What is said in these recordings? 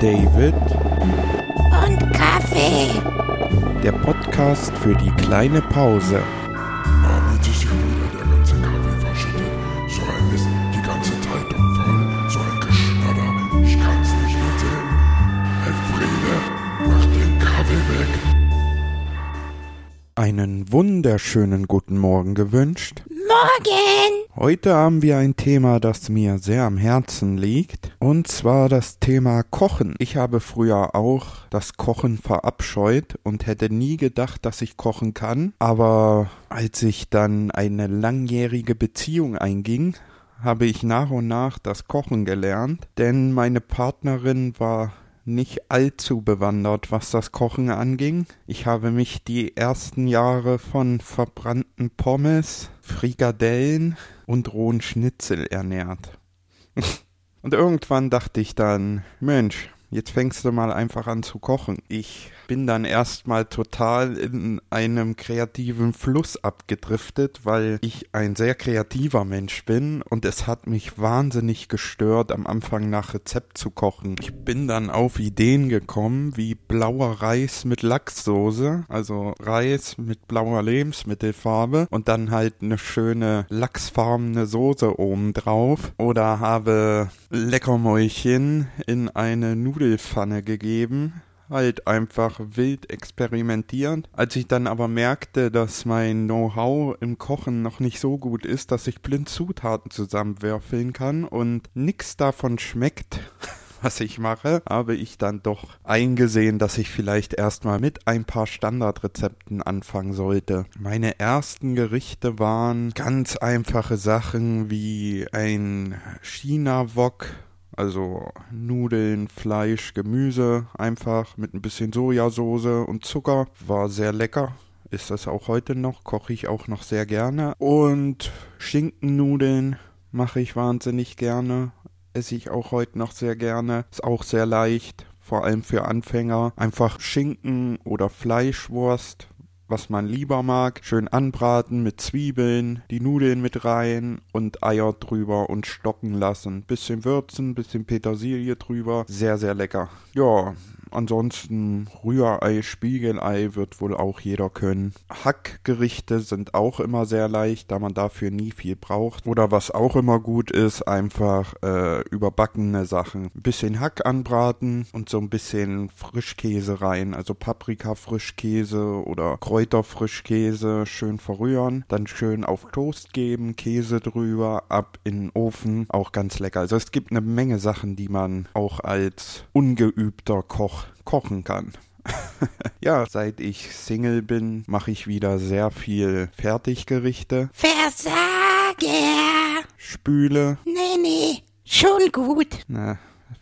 David und Kaffee. Der Podcast für die kleine Pause. Abends ist hier wieder der ganze Kaffee verschüttet. So ein Mist, die ganze Zeitung voll. So ein Geschnatter, ich kann's nicht erzählen. Elfriede, mach den Kaffee weg. Einen wunderschönen guten Morgen gewünscht. Morgen. Heute haben wir ein Thema, das mir sehr am Herzen liegt, und zwar das Thema Kochen. Ich habe früher auch das Kochen verabscheut und hätte nie gedacht, dass ich kochen kann, aber als ich dann eine langjährige Beziehung einging, habe ich nach und nach das Kochen gelernt, denn meine Partnerin war nicht allzu bewandert, was das Kochen anging. Ich habe mich die ersten Jahre von verbrannten Pommes, Frikadellen und rohen Schnitzel ernährt. und irgendwann dachte ich dann, Mensch, jetzt fängst du mal einfach an zu kochen. Ich bin dann erstmal total in einem kreativen Fluss abgedriftet, weil ich ein sehr kreativer Mensch bin und es hat mich wahnsinnig gestört, am Anfang nach Rezept zu kochen. Ich bin dann auf Ideen gekommen, wie blauer Reis mit Lachssoße, also Reis mit blauer Lebensmittelfarbe und dann halt eine schöne lachsfarbene Soße oben drauf oder habe Leckermäulchen in eine Nudelfanne gegeben halt einfach wild experimentierend. Als ich dann aber merkte, dass mein Know-how im Kochen noch nicht so gut ist, dass ich blind Zutaten zusammenwürfeln kann und nix davon schmeckt, was ich mache, habe ich dann doch eingesehen, dass ich vielleicht erstmal mit ein paar Standardrezepten anfangen sollte. Meine ersten Gerichte waren ganz einfache Sachen wie ein China-Wok also Nudeln, Fleisch, Gemüse einfach mit ein bisschen Sojasauce und Zucker. War sehr lecker. Ist das auch heute noch, koche ich auch noch sehr gerne. Und Schinkennudeln mache ich wahnsinnig gerne. Esse ich auch heute noch sehr gerne. Ist auch sehr leicht, vor allem für Anfänger. Einfach Schinken oder Fleischwurst was man lieber mag. Schön anbraten mit Zwiebeln, die Nudeln mit rein und Eier drüber und stocken lassen. Bisschen würzen, bisschen Petersilie drüber. Sehr, sehr lecker. Ja, Ansonsten Rührei, Spiegelei wird wohl auch jeder können. Hackgerichte sind auch immer sehr leicht, da man dafür nie viel braucht. Oder was auch immer gut ist, einfach äh, überbackene Sachen. Ein bisschen Hack anbraten und so ein bisschen Frischkäse rein. Also Paprika Frischkäse oder Kräuter Frischkäse schön verrühren. Dann schön auf Toast geben, Käse drüber, ab in den Ofen. Auch ganz lecker. Also es gibt eine Menge Sachen, die man auch als ungeübter Koch kochen kann. ja, seit ich Single bin, mache ich wieder sehr viel Fertiggerichte. Versager. Spüle. Nee, nee, schon gut. Na,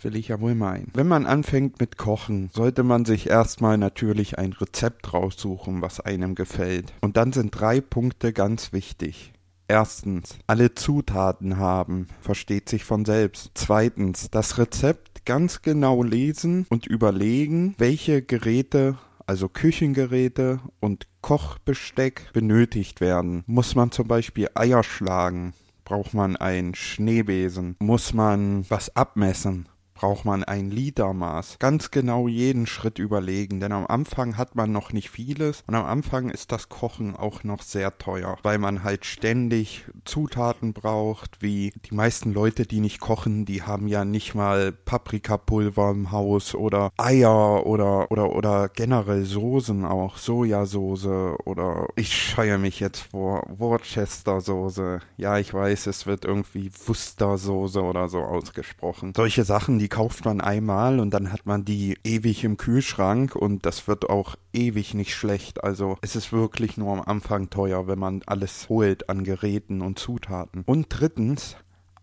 will ich ja wohl meinen. Wenn man anfängt mit Kochen, sollte man sich erstmal natürlich ein Rezept raussuchen, was einem gefällt. Und dann sind drei Punkte ganz wichtig. Erstens, alle Zutaten haben, versteht sich von selbst. Zweitens, das Rezept ganz genau lesen und überlegen, welche Geräte also Küchengeräte und Kochbesteck benötigt werden. Muss man zum Beispiel Eier schlagen? Braucht man einen Schneebesen? Muss man was abmessen? Braucht man ein Litermaß. Ganz genau jeden Schritt überlegen, denn am Anfang hat man noch nicht vieles und am Anfang ist das Kochen auch noch sehr teuer, weil man halt ständig Zutaten braucht, wie die meisten Leute, die nicht kochen, die haben ja nicht mal Paprikapulver im Haus oder Eier oder oder oder generell Soßen auch, Sojasauce oder ich scheue mich jetzt vor Worcester Soße. Ja, ich weiß, es wird irgendwie Worcestersoße oder so ausgesprochen. Solche Sachen, die die kauft man einmal und dann hat man die ewig im Kühlschrank und das wird auch ewig nicht schlecht. Also es ist wirklich nur am Anfang teuer, wenn man alles holt an Geräten und Zutaten. Und drittens,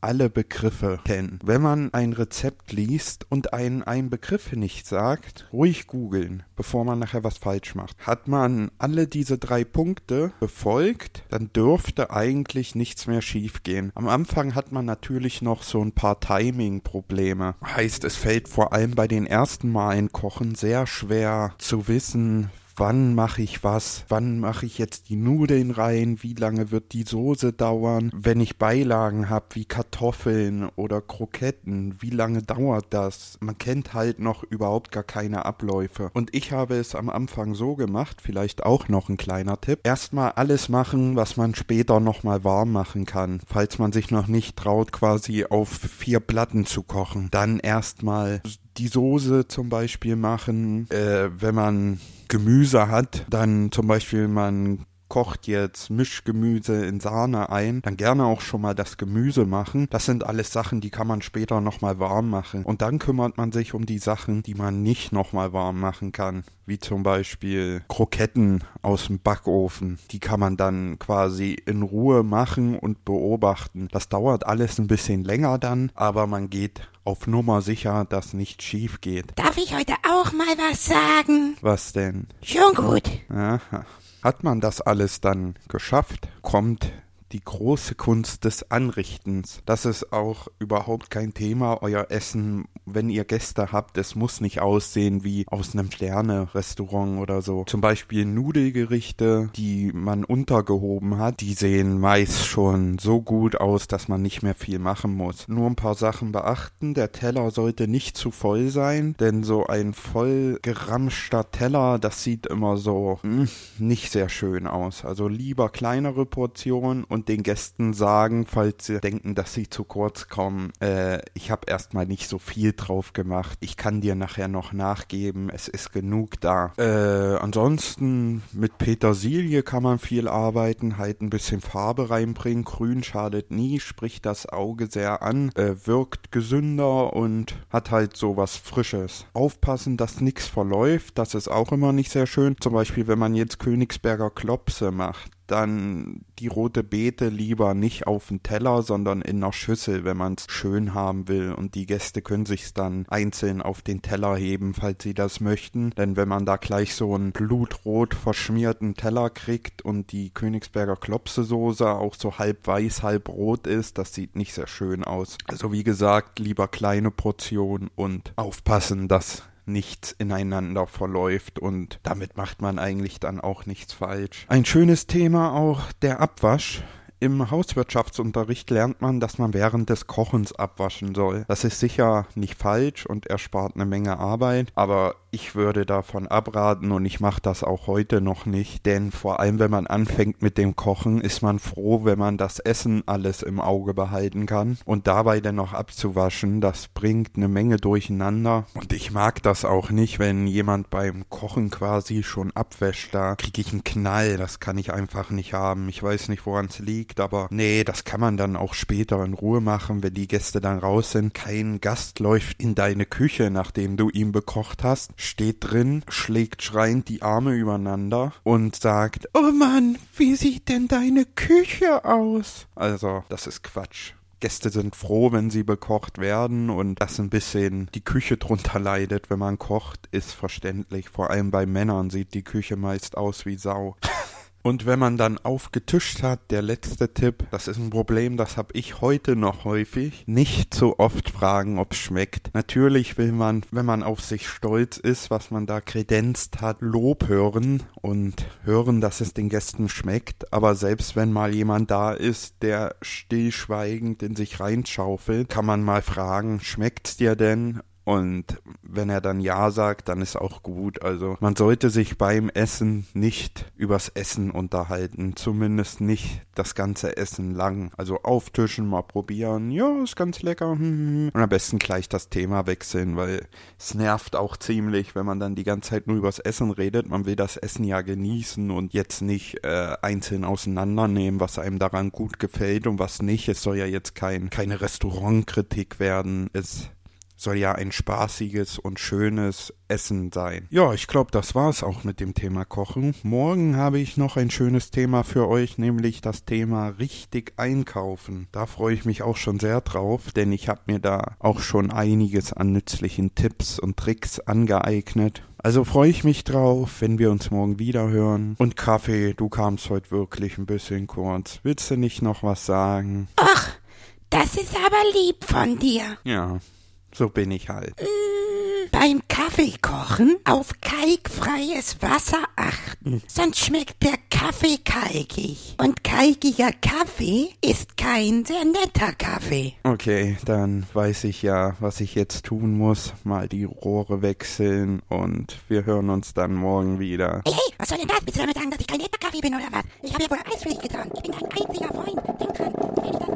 alle Begriffe kennen. Wenn man ein Rezept liest und einen, einen Begriff nicht sagt, ruhig googeln, bevor man nachher was falsch macht. Hat man alle diese drei Punkte befolgt, dann dürfte eigentlich nichts mehr schiefgehen. Am Anfang hat man natürlich noch so ein paar Timing-Probleme. Heißt, es fällt vor allem bei den ersten Malen kochen sehr schwer zu wissen, wann mache ich was, wann mache ich jetzt die Nudeln rein, wie lange wird die Soße dauern, wenn ich Beilagen habe wie Kartoffeln oder Kroketten, wie lange dauert das? Man kennt halt noch überhaupt gar keine Abläufe. Und ich habe es am Anfang so gemacht, vielleicht auch noch ein kleiner Tipp. Erstmal alles machen, was man später nochmal warm machen kann, falls man sich noch nicht traut, quasi auf vier Platten zu kochen. Dann erstmal die Soße zum Beispiel machen. Äh, wenn man Gemüse hat, dann zum Beispiel man kocht jetzt Mischgemüse in Sahne ein, dann gerne auch schon mal das Gemüse machen. Das sind alles Sachen, die kann man später nochmal warm machen. Und dann kümmert man sich um die Sachen, die man nicht nochmal warm machen kann. Wie zum Beispiel Kroketten aus dem Backofen. Die kann man dann quasi in Ruhe machen und beobachten. Das dauert alles ein bisschen länger dann, aber man geht auf Nummer sicher, dass nichts schief geht. Darf ich heute auch mal was sagen? Was denn? Schon gut. Aha. Hat man das alles dann geschafft, kommt die große Kunst des Anrichtens. Das ist auch überhaupt kein Thema. Euer Essen, wenn ihr Gäste habt, es muss nicht aussehen wie aus einem Sterne-Restaurant oder so. Zum Beispiel Nudelgerichte, die man untergehoben hat, die sehen meist schon so gut aus, dass man nicht mehr viel machen muss. Nur ein paar Sachen beachten. Der Teller sollte nicht zu voll sein, denn so ein voll geramschter Teller, das sieht immer so mh, nicht sehr schön aus. Also lieber kleinere Portionen und den Gästen sagen, falls sie denken, dass sie zu kurz kommen, äh, ich habe erstmal nicht so viel drauf gemacht. Ich kann dir nachher noch nachgeben. Es ist genug da. Äh, ansonsten mit Petersilie kann man viel arbeiten, halt ein bisschen Farbe reinbringen. Grün schadet nie, spricht das Auge sehr an, äh, wirkt gesünder und hat halt so was Frisches. Aufpassen, dass nichts verläuft, das ist auch immer nicht sehr schön. Zum Beispiel, wenn man jetzt Königsberger Klopse macht dann die rote Beete lieber nicht auf den Teller, sondern in einer Schüssel, wenn man es schön haben will. Und die Gäste können sich's dann einzeln auf den Teller heben, falls sie das möchten. Denn wenn man da gleich so einen blutrot verschmierten Teller kriegt und die Königsberger Klopsesoße auch so halb weiß, halb rot ist, das sieht nicht sehr schön aus. Also wie gesagt, lieber kleine Portion und aufpassen, dass nichts ineinander verläuft und damit macht man eigentlich dann auch nichts falsch. Ein schönes Thema auch der Abwasch. Im Hauswirtschaftsunterricht lernt man, dass man während des Kochens abwaschen soll. Das ist sicher nicht falsch und erspart eine Menge Arbeit, aber ich würde davon abraten und ich mache das auch heute noch nicht, denn vor allem wenn man anfängt mit dem Kochen, ist man froh, wenn man das Essen alles im Auge behalten kann und dabei dann noch abzuwaschen, das bringt eine Menge durcheinander und ich mag das auch nicht, wenn jemand beim Kochen quasi schon abwäscht, da kriege ich einen Knall, das kann ich einfach nicht haben. Ich weiß nicht, woran es liegt, aber nee, das kann man dann auch später in Ruhe machen, wenn die Gäste dann raus sind. Kein Gast läuft in deine Küche, nachdem du ihn bekocht hast steht drin, schlägt schreiend die Arme übereinander und sagt, Oh Mann, wie sieht denn deine Küche aus? Also, das ist Quatsch. Gäste sind froh, wenn sie bekocht werden und dass ein bisschen die Küche drunter leidet, wenn man kocht, ist verständlich. Vor allem bei Männern sieht die Küche meist aus wie Sau. Und wenn man dann aufgetischt hat, der letzte Tipp, das ist ein Problem, das habe ich heute noch häufig, nicht so oft fragen, ob's schmeckt. Natürlich will man, wenn man auf sich stolz ist, was man da kredenzt hat, Lob hören und hören, dass es den Gästen schmeckt. Aber selbst wenn mal jemand da ist, der stillschweigend in sich reinschaufelt, kann man mal fragen, schmeckt's dir denn? Und wenn er dann Ja sagt, dann ist auch gut. Also man sollte sich beim Essen nicht übers Essen unterhalten. Zumindest nicht das ganze Essen lang. Also auftischen, mal probieren. Ja, ist ganz lecker. Hm, hm, hm. Und am besten gleich das Thema wechseln, weil es nervt auch ziemlich, wenn man dann die ganze Zeit nur übers Essen redet. Man will das Essen ja genießen und jetzt nicht äh, einzeln auseinandernehmen, was einem daran gut gefällt und was nicht. Es soll ja jetzt kein, keine Restaurantkritik werden. Es soll ja ein spaßiges und schönes Essen sein. Ja, ich glaube, das war's auch mit dem Thema Kochen. Morgen habe ich noch ein schönes Thema für euch, nämlich das Thema richtig einkaufen. Da freue ich mich auch schon sehr drauf, denn ich habe mir da auch schon einiges an nützlichen Tipps und Tricks angeeignet. Also freue ich mich drauf, wenn wir uns morgen wieder hören. Und Kaffee, du kamst heute wirklich ein bisschen kurz. Willst du nicht noch was sagen? Ach, das ist aber lieb von dir. Ja, so bin ich halt. Mm, beim Kaffee kochen auf kalkfreies Wasser achten, sonst schmeckt der Kaffee kalkig. Und kalkiger Kaffee ist kein sehr netter Kaffee. Okay, dann weiß ich ja, was ich jetzt tun muss. Mal die Rohre wechseln und wir hören uns dann morgen wieder. Hey, hey, was soll denn das? Willst du damit sagen, dass ich kein netter Kaffee bin oder was? Ich habe ja wohl alles für dich getan. Ich bin dein einziger Freund. Denk dran, wenn ich das